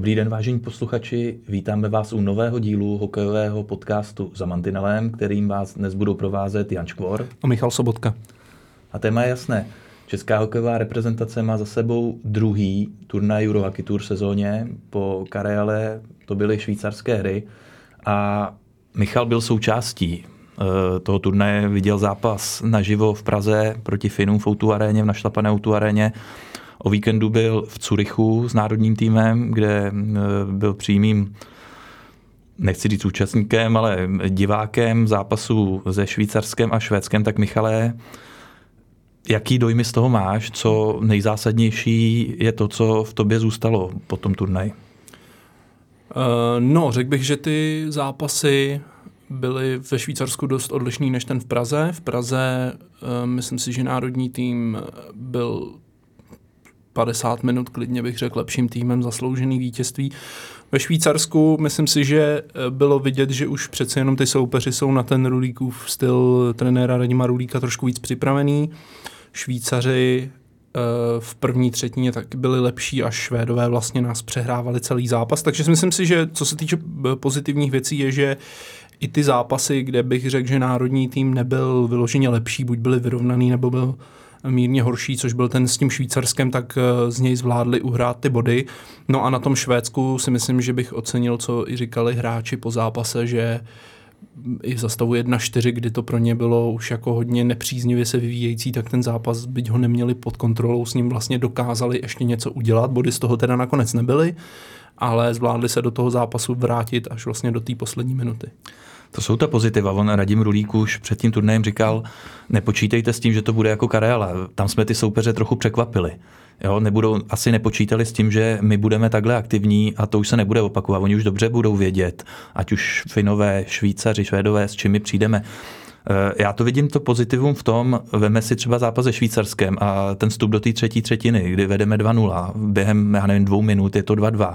Dobrý den, vážení posluchači. Vítáme vás u nového dílu hokejového podcastu za Mantinelem, kterým vás dnes budou provázet Jan Škvor a Michal Sobotka. A téma je jasné. Česká hokejová reprezentace má za sebou druhý turnaj Eurohockey Tour sezóně. Po Karele to byly švýcarské hry a Michal byl součástí eh, toho turnaje, viděl zápas naživo v Praze proti Finům v Outu aréně, v našlapané Outu aréně. O víkendu byl v Curychu s národním týmem, kde eh, byl přímým nechci říct účastníkem, ale divákem zápasu se Švýcarskem a Švédskem, tak Michale, jaký dojmy z toho máš? Co nejzásadnější je to, co v tobě zůstalo po tom turnaji? Uh, no, řekl bych, že ty zápasy byly ve Švýcarsku dost odlišný než ten v Praze. V Praze uh, myslím si, že národní tým byl 50 minut, klidně bych řekl, lepším týmem zasloužený vítězství. Ve Švýcarsku myslím si, že bylo vidět, že už přece jenom ty soupeři jsou na ten Rulíkův styl trenéra Radima Rulíka trošku víc připravený. Švýcaři eh, v první třetině tak byli lepší a Švédové vlastně nás přehrávali celý zápas. Takže myslím si, že co se týče eh, pozitivních věcí je, že i ty zápasy, kde bych řekl, že národní tým nebyl vyloženě lepší, buď byly vyrovnaný, nebo byl mírně horší, což byl ten s tím Švýcarskem, tak eh, z něj zvládli uhrát ty body. No a na tom Švédsku si myslím, že bych ocenil, co i říkali hráči po zápase, že i v zastavu 1-4, kdy to pro ně bylo už jako hodně nepříznivě se vyvíjející, tak ten zápas, byť ho neměli pod kontrolou, s ním vlastně dokázali ještě něco udělat. Body z toho teda nakonec nebyly, ale zvládli se do toho zápasu vrátit až vlastně do té poslední minuty. To jsou ta pozitiva. On Radim Rulík už před tím turnajem říkal, nepočítejte s tím, že to bude jako Karela. Tam jsme ty soupeře trochu překvapili. Jo, nebudou, asi nepočítali s tím, že my budeme takhle aktivní a to už se nebude opakovat. Oni už dobře budou vědět, ať už Finové, Švýcaři, Švédové, s čím my přijdeme. Eh, já to vidím to pozitivum v tom, veme si třeba zápas se Švýcarskem a ten vstup do té třetí třetiny, kdy vedeme 2-0, během, já nevím, dvou minut je to 2-2.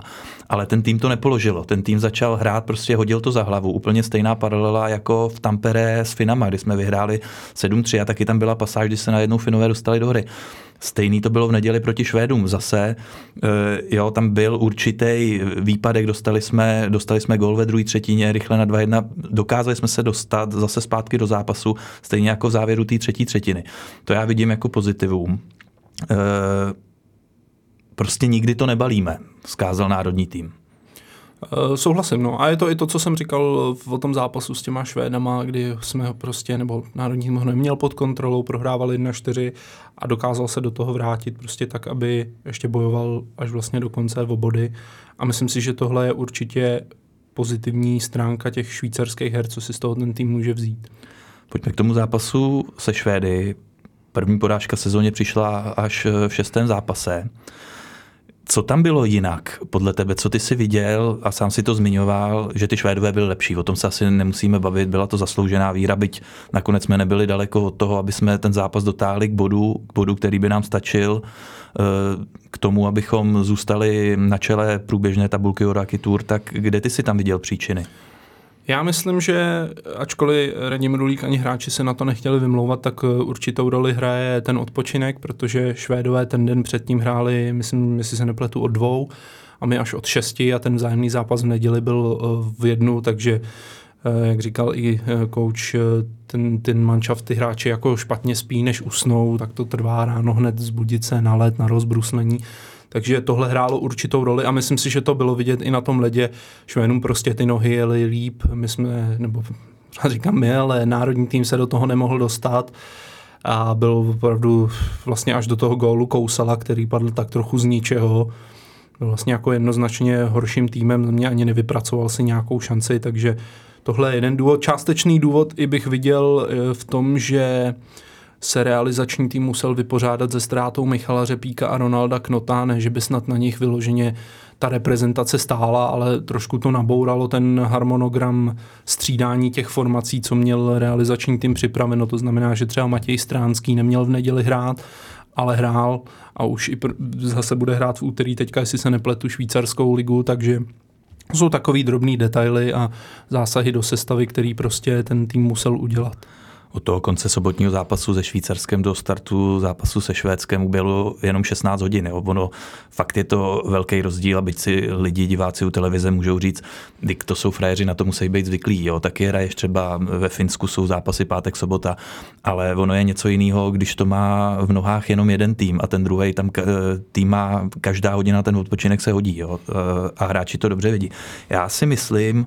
Ale ten tým to nepoložilo. Ten tým začal hrát, prostě hodil to za hlavu. Úplně stejná paralela jako v Tampere s Finama, kdy jsme vyhráli 7-3 a taky tam byla pasáž, kdy se najednou Finové dostali do hry. Stejný to bylo v neděli proti Švédům. Zase, eh, jo, tam byl určitý výpadek, dostali jsme, dostali jsme gol ve druhé třetině, rychle na 2-1, dokázali jsme se dostat zase zpátky do zápasu, stejně jako v závěru té třetí třetiny. To já vidím jako pozitivum. Eh, prostě nikdy to nebalíme, zkázal národní tým. Uh, souhlasím, no. A je to i to, co jsem říkal o tom zápasu s těma Švédama, kdy jsme ho prostě, nebo národní ho neměl pod kontrolou, prohrával 1-4 a dokázal se do toho vrátit prostě tak, aby ještě bojoval až vlastně do konce o body. A myslím si, že tohle je určitě pozitivní stránka těch švýcarských her, co si z toho ten tým může vzít. Pojďme k tomu zápasu se Švédy. První porážka sezóně přišla až v šestém zápase. Co tam bylo jinak podle tebe? Co ty si viděl a sám si to zmiňoval, že ty Švédové byly lepší? O tom se asi nemusíme bavit, byla to zasloužená víra, byť nakonec jsme nebyli daleko od toho, aby jsme ten zápas dotáhli k bodu, k bodu, který by nám stačil eh, k tomu, abychom zůstali na čele průběžné tabulky Oraki Tour, tak kde ty si tam viděl příčiny? Já myslím, že ačkoliv Radim Rulík ani hráči se na to nechtěli vymlouvat, tak eh, určitou roli hraje ten odpočinek, protože Švédové ten den předtím hráli, myslím, jestli se nepletu, od dvou a my až od šesti a ten vzájemný zápas v neděli byl eh, v jednu, takže eh, jak říkal i kouč, ten, ten manšaft, ty hráči jako špatně spí, než usnou, tak to trvá ráno hned zbudit se na let, na rozbruslení. Takže tohle hrálo určitou roli a myslím si, že to bylo vidět i na tom ledě. Švédům prostě ty nohy jeli líp, my jsme, nebo říkám my, ale národní tým se do toho nemohl dostat a byl opravdu vlastně až do toho gólu Kousala, který padl tak trochu z ničeho. Byl vlastně jako jednoznačně horším týmem, mě ani nevypracoval si nějakou šanci, takže tohle je jeden důvod. Částečný důvod i bych viděl eh, v tom, že se realizační tým musel vypořádat ze ztrátou Michala Řepíka a Ronalda Knota, ne že by snad na nich vyloženě ta reprezentace stála, ale trošku to nabouralo ten harmonogram střídání těch formací, co měl realizační tým připraveno. To znamená, že třeba Matěj Stránský neměl v neděli hrát, ale hrál a už i pr- zase bude hrát v úterý teďka, jestli se nepletu, švýcarskou ligu, takže jsou takový drobný detaily a zásahy do sestavy, který prostě ten tým musel udělat od toho konce sobotního zápasu se Švýcarskem do startu zápasu se Švédskem bylo jenom 16 hodin. Jo. Ono, fakt je to velký rozdíl, aby si lidi, diváci u televize můžou říct, když to jsou frajeři, na to musí být zvyklí. Jo. Taky hraješ třeba ve Finsku jsou zápasy pátek, sobota, ale ono je něco jiného, když to má v nohách jenom jeden tým a ten druhý tam tým má každá hodina ten odpočinek se hodí jo. a hráči to dobře vidí. Já si myslím,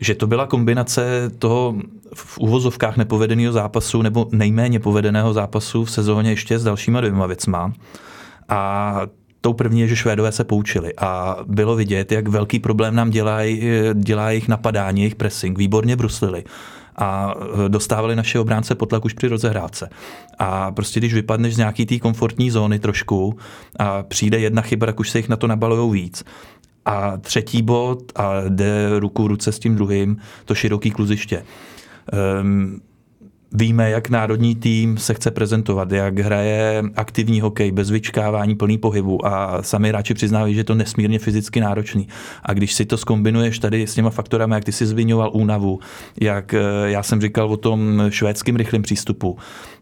že to byla kombinace toho v uvozovkách nepovedeného zápasu nebo nejméně povedeného zápasu v sezóně ještě s dalšíma dvěma věcma. A tou první je, že Švédové se poučili a bylo vidět, jak velký problém nám dělají, dělá jejich napadání, jejich pressing. Výborně bruslili a dostávali naše obránce pod tlak už při rozehrávce. A prostě když vypadneš z nějaký té komfortní zóny trošku a přijde jedna chyba, tak už se jich na to nabalujou víc. A třetí bod, a jde ruku v ruce s tím druhým, to široký kluziště. Um, Víme, jak národní tým se chce prezentovat, jak hraje aktivní hokej, bez vyčkávání, plný pohybu a sami hráči přiznávají, že je to nesmírně fyzicky náročný. A když si to skombinuješ tady s těma faktorami, jak ty si zmiňoval únavu, jak eh, já jsem říkal o tom švédském rychlém přístupu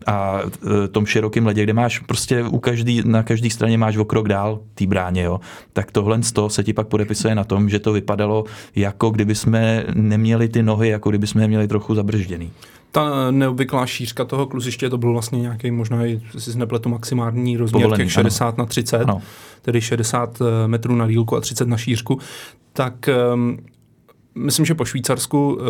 a eh, tom širokém ledě, kde máš prostě u každý, na každé straně máš o krok dál té bráně, jo, tak tohle z toho se ti pak podepisuje na tom, že to vypadalo jako kdyby jsme neměli ty nohy, jako kdyby jsme je měli trochu zabržděný ta neobvyklá šířka toho kluziště, to byl vlastně nějaký možná i, si nepletu, maximální rozměr Povolený, těch 60 ano. na 30, ano. tedy 60 eh, metrů na dílku a 30 na šířku, tak um, myslím, že po Švýcarsku uh,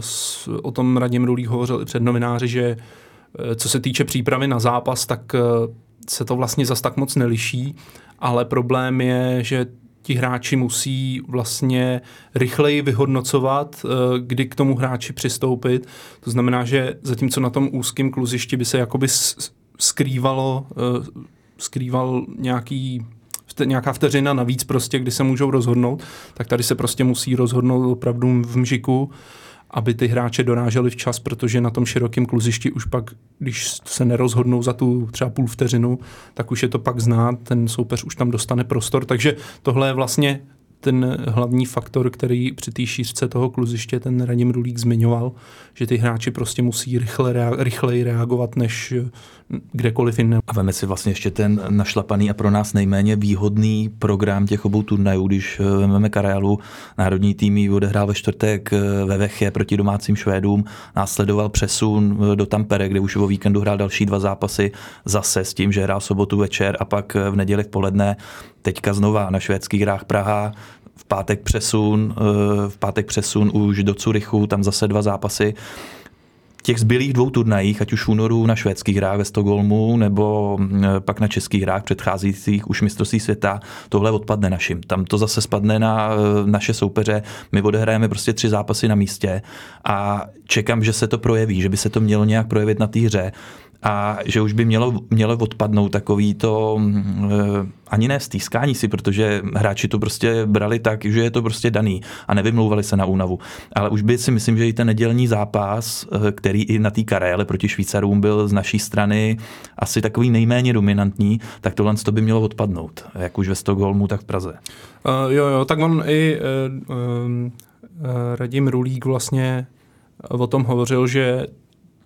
s, o tom Radim Rulík hovořil i před novináři, že uh, co se týče přípravy na zápas, tak uh, se to vlastně zas tak moc neliší, ale problém je, že ti hráči musí vlastně rychleji vyhodnocovat, eh, kdy k tomu hráči přistoupit. To znamená, že zatímco na tom úzkém kluzišti by se jakoby skrývalo, eh, skrýval nějaký nějaká vteřina navíc prostě, kdy se můžou rozhodnout, tak tady se prostě musí rozhodnout opravdu v mžiku aby ty hráče doráželi včas, protože na tom širokém kluzišti už pak, když se nerozhodnou za tu třeba půl vteřinu, tak už je to pak znát, ten soupeř už tam dostane prostor, takže tohle je vlastně ten hlavní faktor, který při té šířce toho kluziště ten Radim Rulík zmiňoval, že ty hráči prostě musí rychle, rea- rychleji reagovat než kdekoliv jinde. A veme si vlastně ještě ten našlapaný a pro nás nejméně výhodný program těch obou turnajů, když eh, vezmeme Karealu, národní tým odehrál ve čtvrtek eh, ve Vechě proti domácím Švédům, následoval přesun eh, do Tampere, kde už o víkendu hrál další dva zápasy zase s tím, že hrál sobotu večer a pak v neděli v poledne teďka znova na švédských hrách Praha, v pátek přesun, v pátek přesun už do Curychu, tam zase dva zápasy těch zbylých dvou turnajích, ať už v únoru na švédských hrách ve Stockholmu, nebo mm, pak na českých hrách předcházejících už mistrovství světa, tohle odpadne našim. Tam to zase spadne na eh, naše soupeře. My odehrajeme prostě tři zápasy na místě a čekám, že se to projeví, že by se to mělo nějak projevit na té hře a že už by mělo, mělo odpadnout takový to e, ani ne stýskání si, protože hráči to prostě brali tak, že je to prostě daný a nevymlouvali se na únavu. Ale už by si myslím, že i ten nedělní zápas, e, který i na té karéle proti Švýcarům byl z naší strany asi takový nejméně dominantní, tak tohle to by mělo odpadnout, jak už ve Stockholmu, tak v Praze. Uh, jo, jo, tak on i uh, uh, Radim Rulík vlastně o tom hovořil, že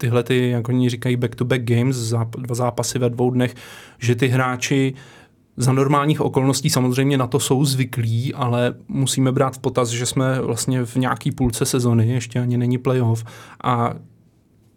tyhle, ty, jak oni říkají, back-to-back games, dva zápasy ve dvou dnech, že ty hráči za normálních okolností samozřejmě na to jsou zvyklí, ale musíme brát v potaz, že jsme vlastně v nějaký půlce sezony, ještě ani není playoff a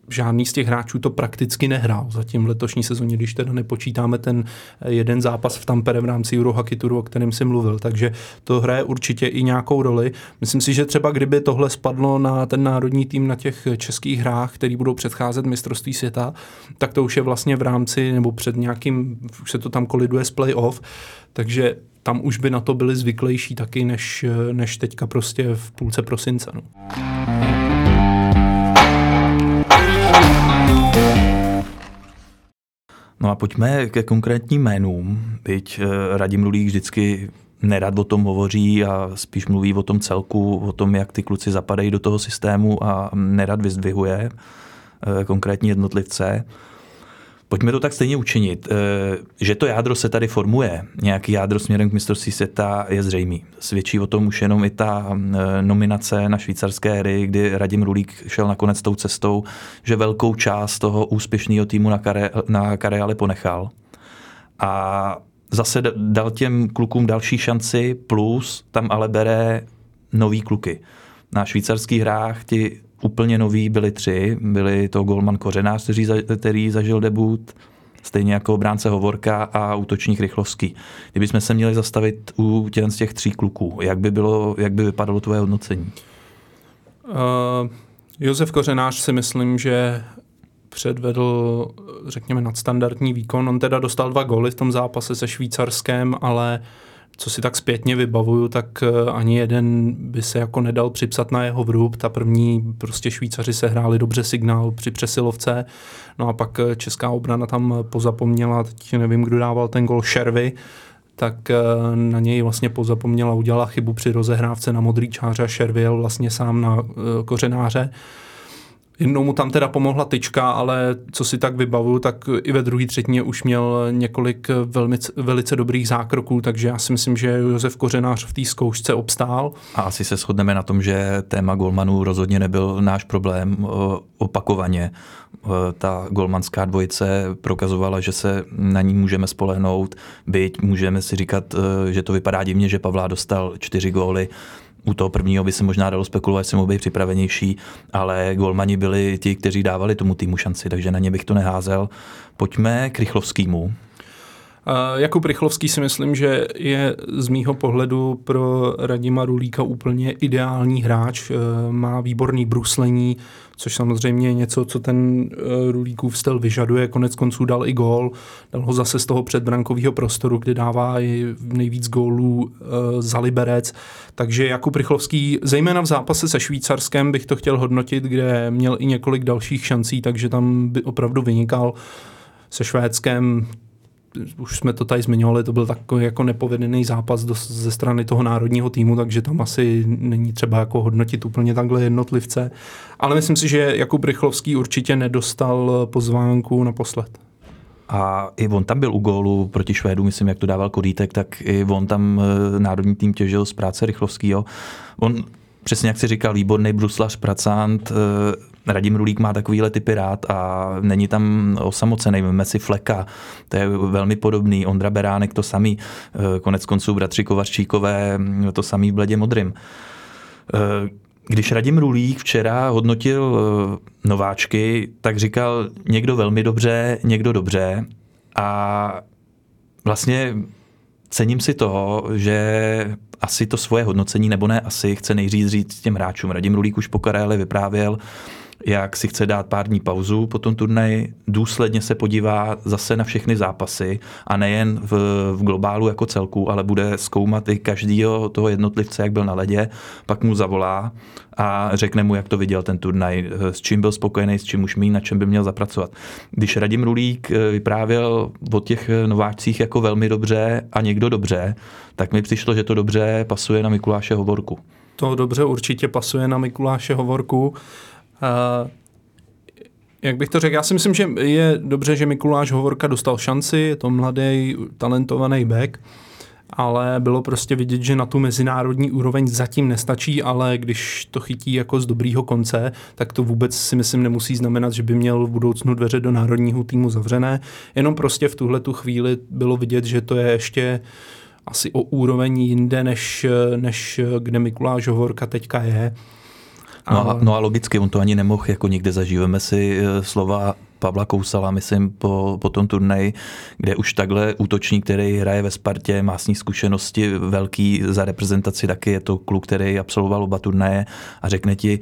žádný z těch hráčů to prakticky nehrál zatím letošní sezóně, když teda nepočítáme ten jeden zápas v Tampere v rámci Eurohockey Touru, o kterém jsem mluvil. Takže to hraje určitě i nějakou roli. Myslím si, že třeba kdyby tohle spadlo na ten národní tým na těch českých hrách, který budou předcházet mistrovství světa, tak to už je vlastně v rámci nebo před nějakým, už se to tam koliduje s playoff, takže tam už by na to byli zvyklejší taky, než, než teďka prostě v půlce prosince. No. No a pojďme ke konkrétním jménům. Byť eh, Radim Rulík vždycky nerad o tom hovoří a spíš mluví o tom celku, o tom, jak ty kluci zapadají do toho systému a nerad vyzdvihuje eh, konkrétní jednotlivce. Pojďme to tak stejně učinit. Eh, že to jádro se tady formuje, nějaký jádro směrem k mistrovství světa je zřejmý. Svědčí o tom už jenom i ta eh, nominace na švýcarské hry, kdy Radim Rulík šel nakonec tou cestou, že velkou část toho úspěšného týmu na, kare, na Kareale ponechal. A zase dal těm klukům další šanci, plus tam ale bere nový kluky. Na švýcarských hrách ti úplně noví byli tři. Byli to Golman Kořenář, který, který zažil debut, stejně jako obránce Hovorka a útočník Rychlovský. Kdybychom se měli zastavit u těch, z těch tří kluků, jak by, bylo, jak by vypadalo tvoje hodnocení? Uh, Josef Kořenář si myslím, že předvedl, řekněme, nadstandardní výkon. On teda dostal dva góly v tom zápase se Švýcarskem, ale uh, co si tak zpětně vybavuju, tak eh, ani jeden by se jako nedal připsat na jeho vrub. Ta první prostě Švýcaři se hráli dobře signál při přesilovce, no a pak eh, česká obrana tam pozapomněla, teď nevím, kdo dával ten gol Šervy, tak eh, na něj vlastně pozapomněla, udělala chybu při rozehrávce na modrý čáře a Šervy vlastně sám na kořenáře. Jednou mu tam teda pomohla tyčka, ale co si tak vybavuju, tak i ve druhé třetině už měl několik velmi, velice dobrých zákroků, takže já si myslím, že Josef Kořenář v té zkoušce obstál. A asi se shodneme na tom, že téma golmanů rozhodně nebyl náš problém opakovaně. Ta golmanská dvojice prokazovala, že se na ní můžeme spolehnout, byť můžeme si říkat, že to vypadá divně, že Pavlá dostal čtyři góly, u toho prvního by se možná dalo spekulovat, že mohl být připravenější, ale golmani byli ti, kteří dávali tomu týmu šanci, takže na ně bych to neházel. Pojďme k Rychlovskému. Jakub Rychlovský si myslím, že je z mýho pohledu pro Radima Rulíka úplně ideální hráč. E, má výborný bruslení, což samozřejmě je něco, co ten e, Rulíkův styl vyžaduje. Konec konců dal i gól, dal ho zase z toho předbrankového prostoru, kde dává i nejvíc gólů e, za Liberec. Takže Jakub Rychlovský, zejména v zápase se Švýcarskem, bych to chtěl hodnotit, kde měl i několik dalších šancí, takže tam by opravdu vynikal se Švédskem už jsme to tady zmiňovali, to byl takový jako nepovedený zápas do, ze strany toho národního týmu, takže tam asi není třeba jako hodnotit úplně takhle jednotlivce. Ale myslím si, že Jakub Rychlovský určitě nedostal pozvánku naposled. A i on tam byl u gólu proti Švédu, myslím, jak to dával Kodítek, tak i on tam eh, národní tým těžil z práce Rychlovského. On přesně jak si říkal, výborný bruslař, pracant, eh, Radim Rulík má takovýhle typy rád a není tam osamocený. Víme si Fleka, to je velmi podobný. Ondra Beránek to samý. Eh, konec konců bratři Kovařčíkové to samý v bledě modrým. Eh, když Radim Rulík včera hodnotil eh, nováčky, tak říkal někdo velmi dobře, někdo dobře a vlastně cením si toho, že asi to svoje hodnocení, nebo ne asi, chce nejdřív říct těm hráčům. Radim Rulík už po Karele vyprávěl, jak si chce dát pár dní pauzu po tom turnaji, důsledně se podívá zase na všechny zápasy a nejen v, v globálu jako celku, ale bude zkoumat i každého toho jednotlivce, jak byl na ledě, pak mu zavolá a řekne mu, jak to viděl ten turnaj, s čím byl spokojený, s čím už mí, na čem by měl zapracovat. Když Radim Rulík eh, vyprávěl o těch nováčcích jako velmi dobře a někdo dobře, tak mi přišlo, že to dobře pasuje na Mikuláše Hovorku. To dobře určitě pasuje na Mikuláše Hovorku. Uh, jak bych to řekl, já si myslím, že je dobře, že Mikuláš Hovorka dostal šanci, je to mladý, talentovaný back, ale bylo prostě vidět, že na tu mezinárodní úroveň zatím nestačí, ale když to chytí jako z dobrýho konce, tak to vůbec si myslím nemusí znamenat, že by měl v budoucnu dveře do národního týmu zavřené. Jenom prostě v tuhle tu chvíli bylo vidět, že to je ještě asi o úroveň jinde, než, než kde Mikuláš Hovorka teďka je. No a, no a logicky, on to ani nemohl jako nikde zažíváme si eh, slova Pavla Kousala, myslím, po, po tom turnaji, kde už takhle útočník, který hraje ve Spartě, má s ní zkušenosti velký za reprezentaci, taky je to kluk, který absolvoval oba turnaje a řekne ti,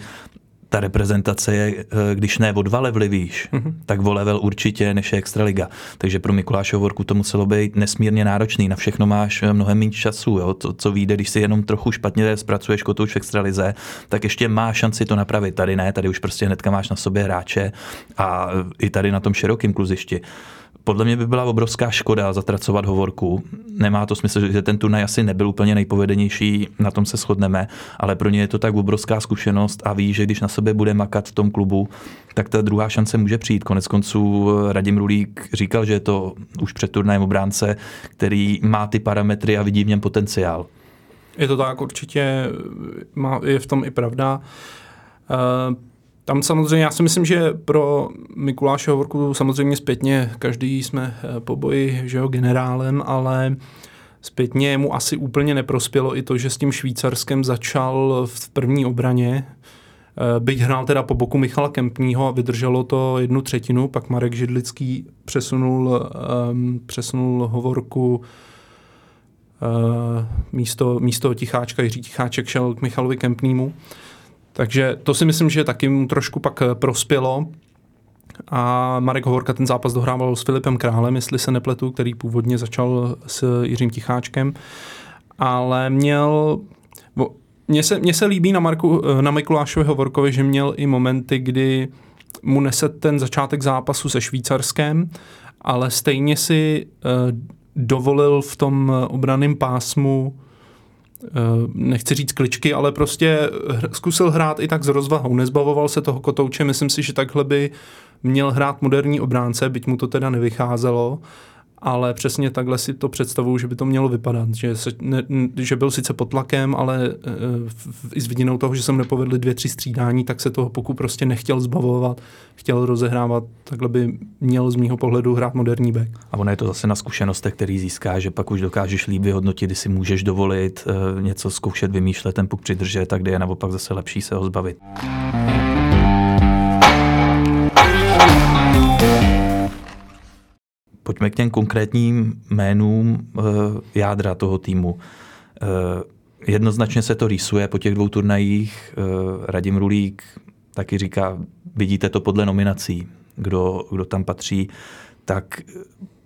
ta reprezentace je, eh, když ne o dva levely výš, mm-hmm. tak o level určitě než je Extraliga. Takže pro Mikuláše Hovorku to muselo být nesmírně náročný. Na všechno máš eh, mnohem méně času. Jo? To, co vyjde, když si jenom trochu špatně zpracuješ kotouč v Extralize, tak ještě má šanci to napravit. Tady ne, tady už prostě hnedka máš na sobě hráče a i tady na tom širokém kluzišti podle mě by byla obrovská škoda zatracovat hovorku. Nemá to smysl, že ten turnaj asi nebyl úplně nejpovedenější, na tom se shodneme, ale pro ně je to tak obrovská zkušenost a ví, že když na sebe bude makat v tom klubu, tak ta druhá šance může přijít. Konec konců Radim Rulík říkal, že je to už před turnajem obránce, který má ty parametry a vidí v něm potenciál. Je to tak, určitě má, je v tom i pravda. Uh, tam samozřejmě, já si myslím, že pro Mikuláše Hovorku samozřejmě zpětně, každý jsme eh, po boji že jo, generálem, ale zpětně mu asi úplně neprospělo i to, že s tím Švýcarskem začal v první obraně, eh, byť hrál teda po boku Michala Kempního a vydrželo to jednu třetinu, pak Marek Židlický přesunul, um, přesunul Hovorku uh, místo, místo Ticháčka, Jiří Ticháček šel k Michalovi Kempnímu. Takže to si myslím, že taky mu trošku pak eh, prospělo. A Marek Hovorka ten zápas dohrával s Filipem Králem, jestli se nepletu, který původně začal s Jiřím Ticháčkem. Ale měl... Mně se, mně se líbí na, Marku, eh, na Mikulášovi Hovorkovi, že měl i momenty, kdy mu nese ten začátek zápasu se Švýcarskem, ale stejně si uh, dovolil v tom obraném pásmu Eh, nechci říct kličky, ale prostě zkusil hrát i tak s rozvahou. Nezbavoval se toho kotouče, myslím si, že takhle by měl hrát moderní obránce, byť mu to teda nevycházelo ale přesně takhle si to představuju, že by to mělo vypadat, že, se, ne, že byl sice pod tlakem, ale e, i s vidinou toho, že jsem nepovedli dvě, tři střídání, tak se toho pokud prostě nechtěl zbavovat, chtěl rozehrávat, takhle by měl z mýho pohledu hrát moderní back. A ono je to zase na zkušenostech, který získá, že pak už dokážeš líp vyhodnotit, kdy si můžeš dovolit e, něco zkoušet, vymýšlet, ten puk přidržet, tak kdy je naopak zase lepší se ho zbavit. Pojďme k těm konkrétním jménům uh, jádra toho týmu. Uh, jednoznačně se to rýsuje po těch dvou turnajích. Uh, Radim Rulík taky říká, vidíte to podle nominací, kdo, kdo tam patří. Tak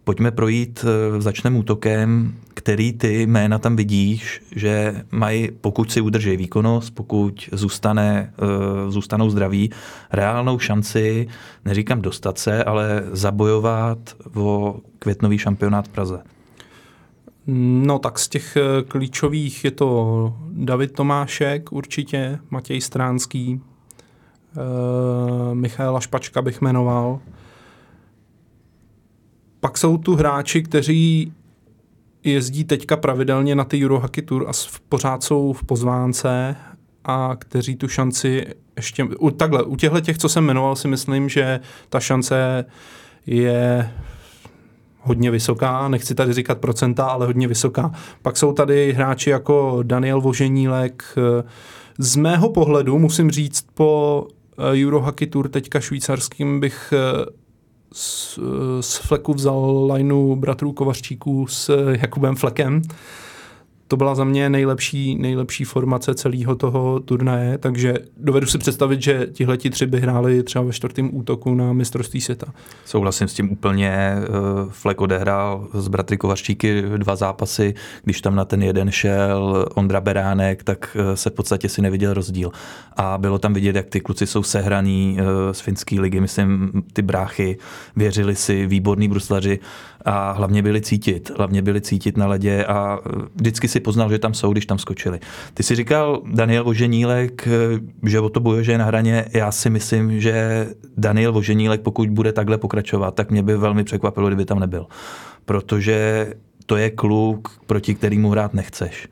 Pojďme projít, eh, začneme útokem, který ty jména tam vidíš, že mají, pokud si udrží výkonnost, pokud zůstane, eh, zůstanou zdraví, reálnou šanci, neříkám dostat se, ale zabojovat o květnový šampionát v Praze. No tak z těch eh, klíčových je to David Tomášek určitě, Matěj Stránský, Michaela Špačka bych jmenoval, pak jsou tu hráči, kteří jezdí teďka pravidelně na ty Eurohockey Tour a pořád jsou v pozvánce a kteří tu šanci ještě... U, takhle, u těchto těch, co jsem jmenoval, si myslím, že ta šance je hodně vysoká, nechci tady říkat procenta, ale hodně vysoká. Pak jsou tady hráči jako Daniel Voženílek. Z mého pohledu musím říct, po Eurohockey Tour teďka švýcarským bych z, z Fleku vzal lineu bratrů Kovařčíků s Jakubem Flekem to byla za mě nejlepší, nejlepší formace celého toho turnaje, takže dovedu si představit, že tihle tři by hráli třeba ve čtvrtém útoku na mistrovství světa. Souhlasím s tím úplně. Eh, Flek odehrál z bratry Kovařčíky dva zápasy, když tam na ten jeden šel Ondra Beránek, tak eh, se v podstatě si neviděl rozdíl. A bylo tam vidět, jak ty kluci jsou sehraný eh, z finské ligy, myslím, ty bráchy, věřili si, výborní bruslaři a hlavně byli cítit, hlavně byli cítit na ledě a vždycky si poznal, že tam jsou, když tam skočili. Ty si říkal, Daniel Voženílek, že o to bojuje, že je na hraně. Já si myslím, že Daniel Voženílek, pokud bude takhle pokračovat, tak mě by velmi překvapilo, kdyby tam nebyl. Protože to je kluk, proti kterému hrát nechceš.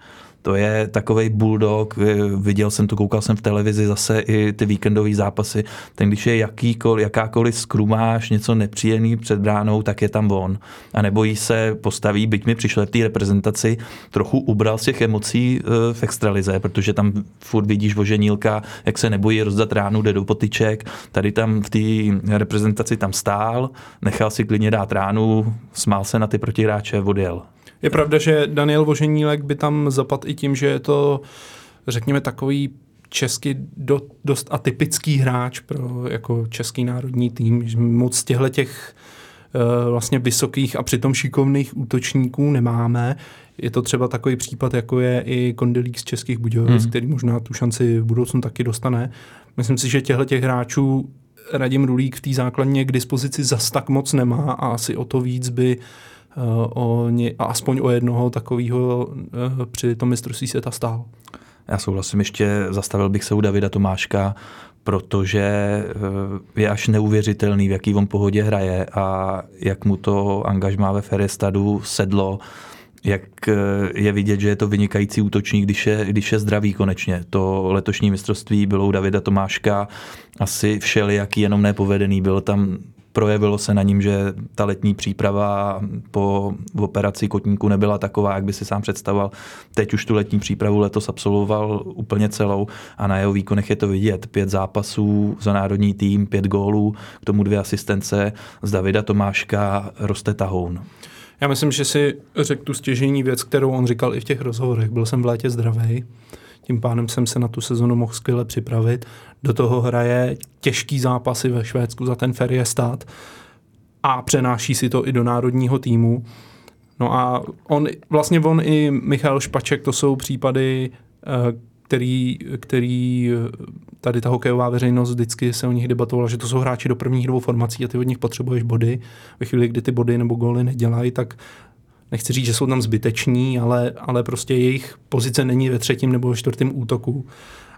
To je takový bulldog, viděl jsem to, koukal jsem v televizi zase i ty víkendové zápasy. Ten, když je jakýkoliv, jakákoliv skrumáš, něco nepříjemný před bránou, tak je tam on. A nebojí se postaví, byť mi přišlo v té reprezentaci, trochu ubral z těch emocí eh, v extralize, protože tam furt vidíš voženílka, jak se nebojí rozdat ránu, jde do potyček. Tady tam v té reprezentaci tam stál, nechal si klidně dát ránu, smál se na ty protihráče, odjel. Je pravda, že Daniel Voženílek by tam zapad i tím, že je to, řekněme, takový česky do, dost atypický hráč pro jako český národní tým. Moc těchto těch uh, vlastně vysokých a přitom šikovných útočníků nemáme. Je to třeba takový případ, jako je i Kondelík z Českých Budějovic, hmm. který možná tu šanci v budoucnu taky dostane. Myslím si, že těchto těch hráčů Radim Rulík v té základně k dispozici zas tak moc nemá a asi o to víc by uh, o ně, aspoň o jednoho takového uh, při tom mistrovství světa stál. Já souhlasím, ještě zastavil bych se u Davida Tomáška, protože eh, je až neuvěřitelný, v jaký on pohodě hraje a jak mu to angažmá ve Ferestadu sedlo, jak eh, je vidět, že je to vynikající útočník, když je, když je zdravý konečně. To letošní mistrovství bylo u Davida Tomáška asi všelijaký, jenom nepovedený. Byl tam projevilo se na ním, že ta letní příprava po operaci kotníku nebyla taková, jak by si sám představoval. Teď už tu letní přípravu letos absolvoval úplně celou a na jeho výkonech je to vidět. Pět zápasů za národní tým, pět gólů, k tomu dvě asistence. Z Davida Tomáška roste tahoun. Já myslím, že si řekl tu stěžení věc, kterou on říkal i v těch rozhovorech. Byl jsem v létě zdravý, tím pádem jsem se na tu sezonu mohl skvěle připravit. Do toho hraje těžký zápasy ve Švédsku za ten stát a přenáší si to i do národního týmu. No a on, vlastně on i Michal Špaček, to jsou případy, eh, který, který tady ta hokejová veřejnost vždycky se o nich debatovala, že to jsou hráči do prvních dvou formací a ty od nich potřebuješ body. Ve chvíli, kdy ty body nebo góly nedělají, tak nechci říct, že jsou tam zbyteční, ale, ale prostě jejich pozice není ve třetím nebo čtvrtém útoku.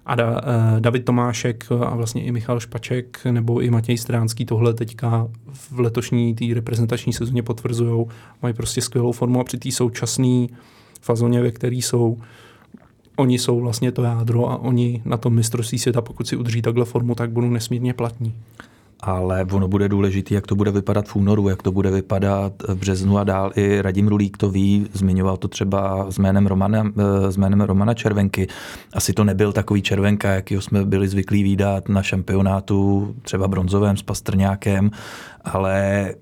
A da, uh, David Tomášek a vlastně i Michal Špaček nebo i Matěj Stránský tohle teďka v letošní té reprezentační sezóně potvrzují. Mají prostě skvělou formu a při té současné fazóně, ve které jsou, oni jsou vlastně to jádro a oni na tom mistrovství světa, pokud si udrží takhle formu, tak budou nesmírně platní ale ono bude důležité, jak to bude vypadat v únoru, jak to bude vypadat v březnu a dál. I Radim Rulík to ví, zmiňoval to třeba s jménem Romana, eh, s jménem Romana Červenky. Asi to nebyl takový Červenka, jakýho jsme byli zvyklí výdat na šampionátu, třeba bronzovém s Pastrňákem, ale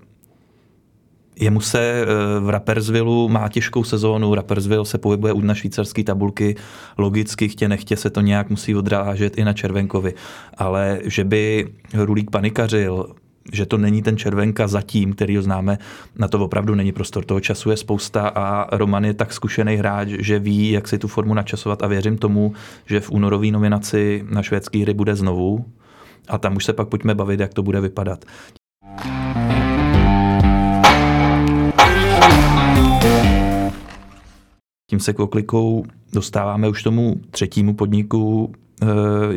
Jemu se eh, v Rapperswillu má těžkou sezónu, Rapperswil se pohybuje už na švýcarské tabulky, logicky chtě nechtě se to nějak musí odrážet i na Červenkovi, ale že by Rulík panikařil, že to není ten Červenka zatím, který ho známe, na to opravdu není prostor. Toho času je spousta a Roman je tak zkušený hráč, že ví, jak si tu formu načasovat a věřím tomu, že v únorové nominaci na švédské hry bude znovu a tam už se pak pojďme bavit, jak to bude vypadat. Tím se koklikou dostáváme už tomu třetímu podniku uh,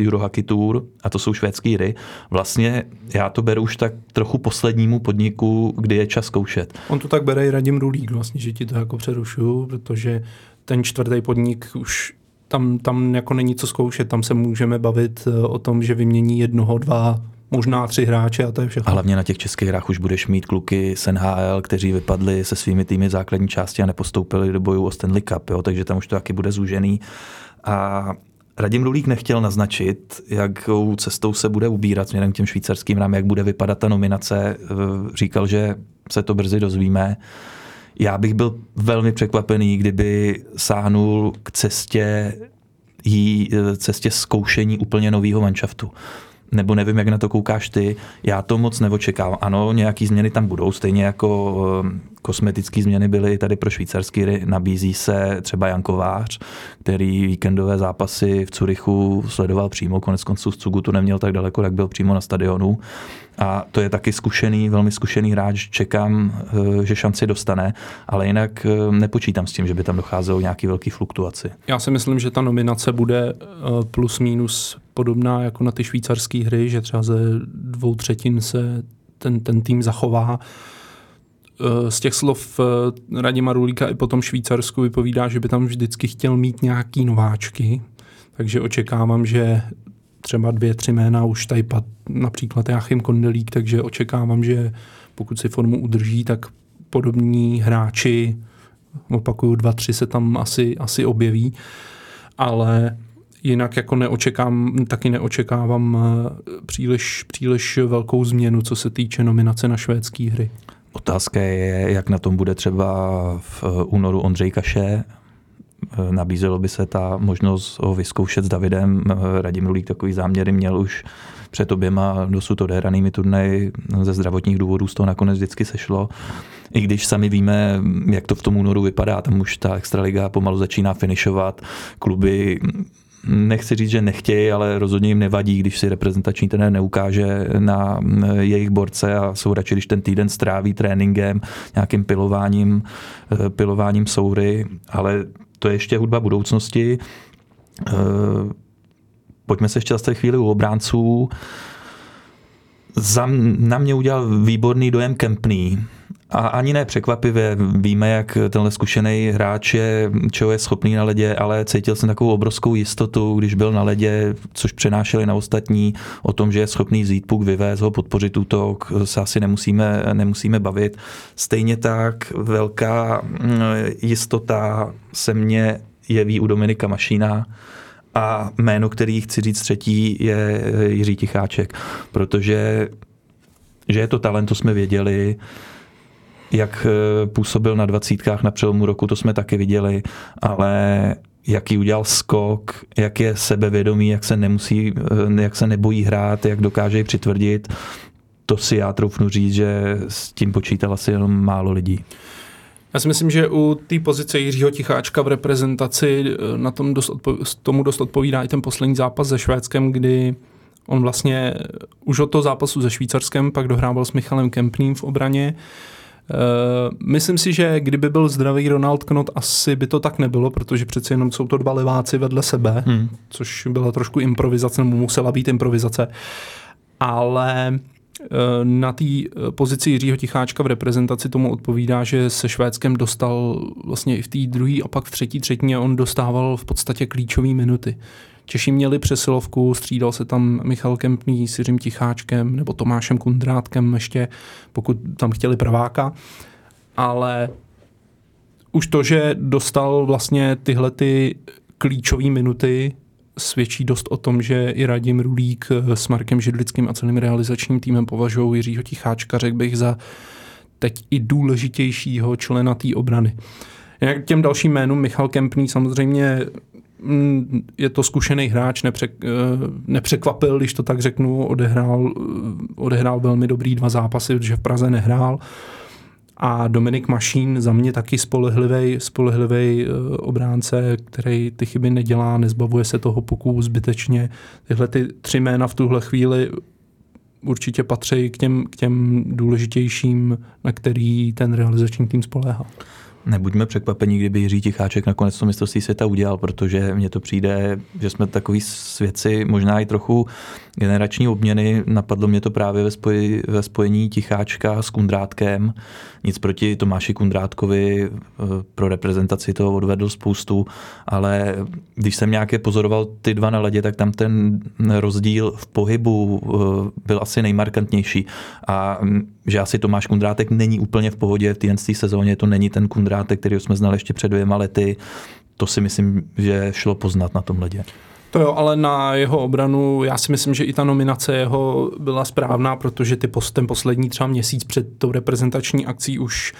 Eurohockey Tour a to jsou švédský hry. Vlastně já to beru už tak trochu poslednímu podniku, kdy je čas zkoušet. On to tak bere i Radim Rulík vlastně, že ti to jako přerušuju, protože ten čtvrtý podnik už tam, tam jako není co zkoušet, tam se můžeme bavit eh, o tom, že vymění jednoho, dva možná tři hráče a to je všechno. A hlavně na těch českých hrách už budeš mít kluky z NHL, kteří vypadli se svými týmy v základní části a nepostoupili do bojů o Stanley Cup, jo? takže tam už to taky bude zúžený. A Radim Rulík nechtěl naznačit, jakou cestou se bude ubírat směrem k těm švýcarským rám, jak bude vypadat ta nominace. Říkal, že se to brzy dozvíme. Já bych byl velmi překvapený, kdyby sáhnul k cestě jí cestě zkoušení úplně nového manšaftu nebo nevím, jak na to koukáš ty, já to moc neočekávám. Ano, nějaký změny tam budou, stejně jako kosmetické změny byly tady pro švýcarský nabízí se třeba Jan Kovář, který víkendové zápasy v Curychu sledoval přímo, konec konců z Cugu to neměl tak daleko, jak byl přímo na stadionu. A to je taky zkušený, velmi zkušený hráč, čekám, eh, že šanci dostane, ale jinak eh, nepočítám s tím, že by tam docházelo nějaký velký fluktuaci. Já si myslím, že ta nominace bude plus minus podobná jako na ty švýcarské hry, že třeba ze dvou třetin se ten, ten tým zachová. Eh, z těch slov eh, Radima Rulíka i potom Švýcarsku vypovídá, že by tam vždycky chtěl mít nějaký nováčky, takže očekávám, že třeba dvě, tři jména už tady pad, například Jachim Kondelík, takže očekávám, že pokud si formu udrží, tak podobní hráči, opakuju, dva, tři se tam asi, asi objeví, ale jinak jako neočekám, taky neočekávám eh, příliš, příliš velkou změnu, co se týče nominace na švédské hry. Otázka je, jak na tom bude třeba v eh, únoru Ondřej Kaše. Eh, nabízelo by se ta možnost ho vyzkoušet s Davidem. Radim Rulík takový záměry měl už před oběma dosud odehranými turnaji ze zdravotních důvodů z toho nakonec vždycky sešlo. I když sami víme, jak to v tom únoru vypadá, tam už ta extraliga pomalu začíná finišovat, kluby nechci říct, že nechtějí, ale rozhodně jim nevadí, když si reprezentační trenér neukáže na jejich borce a jsou radši, když ten týden stráví tréninkem, nějakým pilováním, pilováním soury, ale to je ještě hudba budoucnosti. Pojďme se ještě zase chvíli u obránců. Za, na mě udělal výborný dojem Kempný. A ani ne překvapivě, víme, jak tenhle zkušený hráč je, čeho je schopný na ledě, ale cítil jsem takovou obrovskou jistotu, když byl na ledě, což přenášeli na ostatní, o tom, že je schopný zít puk, vyvést ho, podpořit útok, se asi nemusíme, nemusíme bavit. Stejně tak velká mm, jistota se mně jeví u Dominika Mašína, a jméno, který chci říct třetí, je Jiří Ticháček, protože že je to talent, to jsme věděli, jak eh, působil na dvacítkách na přelomu roku, to jsme taky viděli, ale jaký udělal skok, jak je sebevědomý, jak se, nemusí, eh, jak se nebojí hrát, jak dokáže přitvrdit, to si já troufnu říct, že s tím počítal asi jenom málo lidí. Já si myslím, že u té pozice Jiřího Ticháčka v reprezentaci eh, na tom dost odpo- tomu dost odpovídá i ten poslední zápas se Švédskem, kdy on vlastně už od toho zápasu se Švýcarskem pak dohrával s Michalem Kempným v obraně. Uh, myslím si, že kdyby byl zdravý Ronald Knot, asi by to tak nebylo, protože přeci jenom jsou to dva leváci vedle sebe, hmm. což byla trošku improvizace, nebo musela být improvizace. Ale Eh, na té eh, pozici Jiřího Ticháčka v reprezentaci tomu odpovídá, že se Švédskem dostal vlastně i v té druhé a pak v třetí třetině on dostával v podstatě klíčové minuty. Češi měli přesilovku, střídal se tam Michal Kempný s Jiřím Ticháčkem nebo Tomášem Kundrátkem ještě, pokud tam chtěli praváka, ale už to, že dostal vlastně tyhle ty klíčové minuty svědčí dost o tom, že i Radim Rulík s Markem Židlickým a celým realizačním týmem považují Jiřího Ticháčka, řekl bych, za teď i důležitějšího člena té obrany. Jak těm dalším jménům, Michal Kempný samozřejmě je to zkušený hráč, nepřek, eh, nepřekvapil, když to tak řeknu, odehrál, eh, odehrál velmi dobrý dva zápasy, protože v Praze nehrál a Dominik Mašín za mě taky spolehlivý, spolehlivý uh, obránce, který ty chyby nedělá, nezbavuje se toho pokus zbytečně. Tyhle ty tři jména v tuhle chvíli určitě patří k těm, k těm důležitějším, na který ten realizační tým spoléhá. Nebuďme překvapení, kdyby Jiří Ticháček nakonec to mistrovství světa udělal, protože mně to přijde, že jsme takový svědci možná i trochu generační obměny. Napadlo mě to právě ve, spoji, ve spojení Ticháčka s Kundrátkem. Nic proti Tomáši Kundrátkovi, eh, pro reprezentaci toho odvedl spoustu, ale když jsem nějaké pozoroval ty dva na ledě, tak tam ten rozdíl v pohybu eh, byl asi nejmarkantnější. A mm, že asi Tomáš Kundrátek není úplně v pohodě v té sezóně, to není ten Kundrátek, který jsme znali ještě před dvěma lety. To si myslím, že šlo poznat na tom ledě. To jo, ale na jeho obranu, já si myslím, že i ta nominace jeho byla správná, protože ty, ten poslední třeba měsíc před tou reprezentační akcí už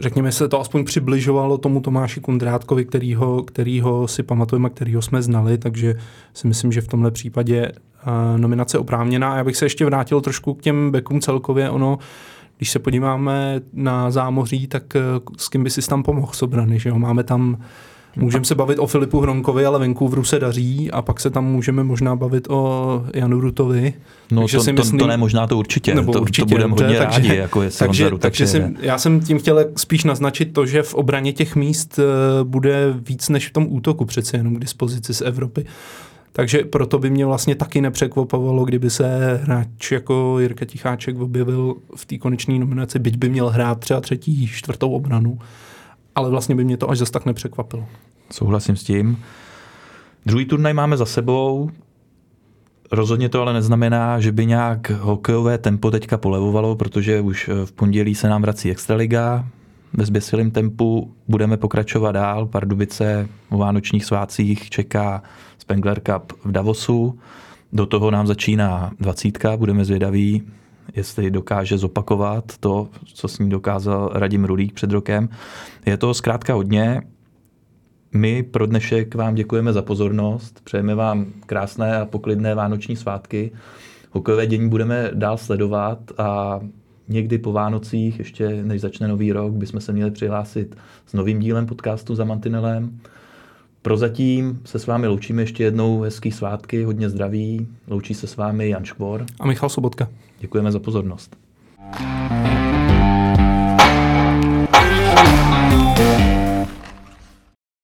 řekněme se to aspoň přibližovalo tomu Tomáši Kundrátkovi, kterýho, kterýho si pamatujeme kterýho jsme znali, takže si myslím, že v tomhle případě nominace oprávněná. Já bych se ještě vrátil trošku k těm bekům celkově. Ono, když se podíváme na zámoří, tak uh, s kým by si tam pomohl z obrany, že jo? Máme tam Můžeme se bavit o Filipu Hronkovi, ale Vancouveru se daří a pak se tam můžeme možná bavit o Janu Rutovi. No takže to, si myslím, to, to ne, možná to určitě. Nebo to, určitě to budeme hodně takže, rádi, jako jestli takže, Honza takže jsem, já jsem tím chtěl spíš naznačit to, že v obraně těch míst uh, bude víc než v tom útoku přece jenom k dispozici z Evropy. Takže proto by mě vlastně taky nepřekvapovalo, kdyby se hráč jako Jirka Ticháček objevil v té konečné nominaci, byť by měl hrát třeba třetí, čtvrtou obranu ale vlastně by mě to až zase tak nepřekvapilo. Souhlasím s tím. Druhý turnaj máme za sebou. Rozhodně to ale neznamená, že by nějak hokejové tempo teďka polevovalo, protože už v pondělí se nám vrací Extraliga. Ve zběsilém tempu budeme pokračovat dál. Pardubice o vánočních svácích čeká Spengler Cup v Davosu. Do toho nám začíná dvacítka, budeme zvědaví, jestli dokáže zopakovat to, co s ní dokázal Radim Rulík před rokem. Je to zkrátka hodně. My pro dnešek vám děkujeme za pozornost, přejeme vám krásné a poklidné vánoční svátky. Hokejové dění budeme dál sledovat a někdy po Vánocích, ještě než začne nový rok, bychom se měli přihlásit s novým dílem podcastu za Mantinelem. Prozatím se s vámi loučíme ještě jednou. Hezký svátky, hodně zdraví. Loučí se s vámi Jan Škvor. A Michal Sobotka. Děkujeme za pozornost. thank you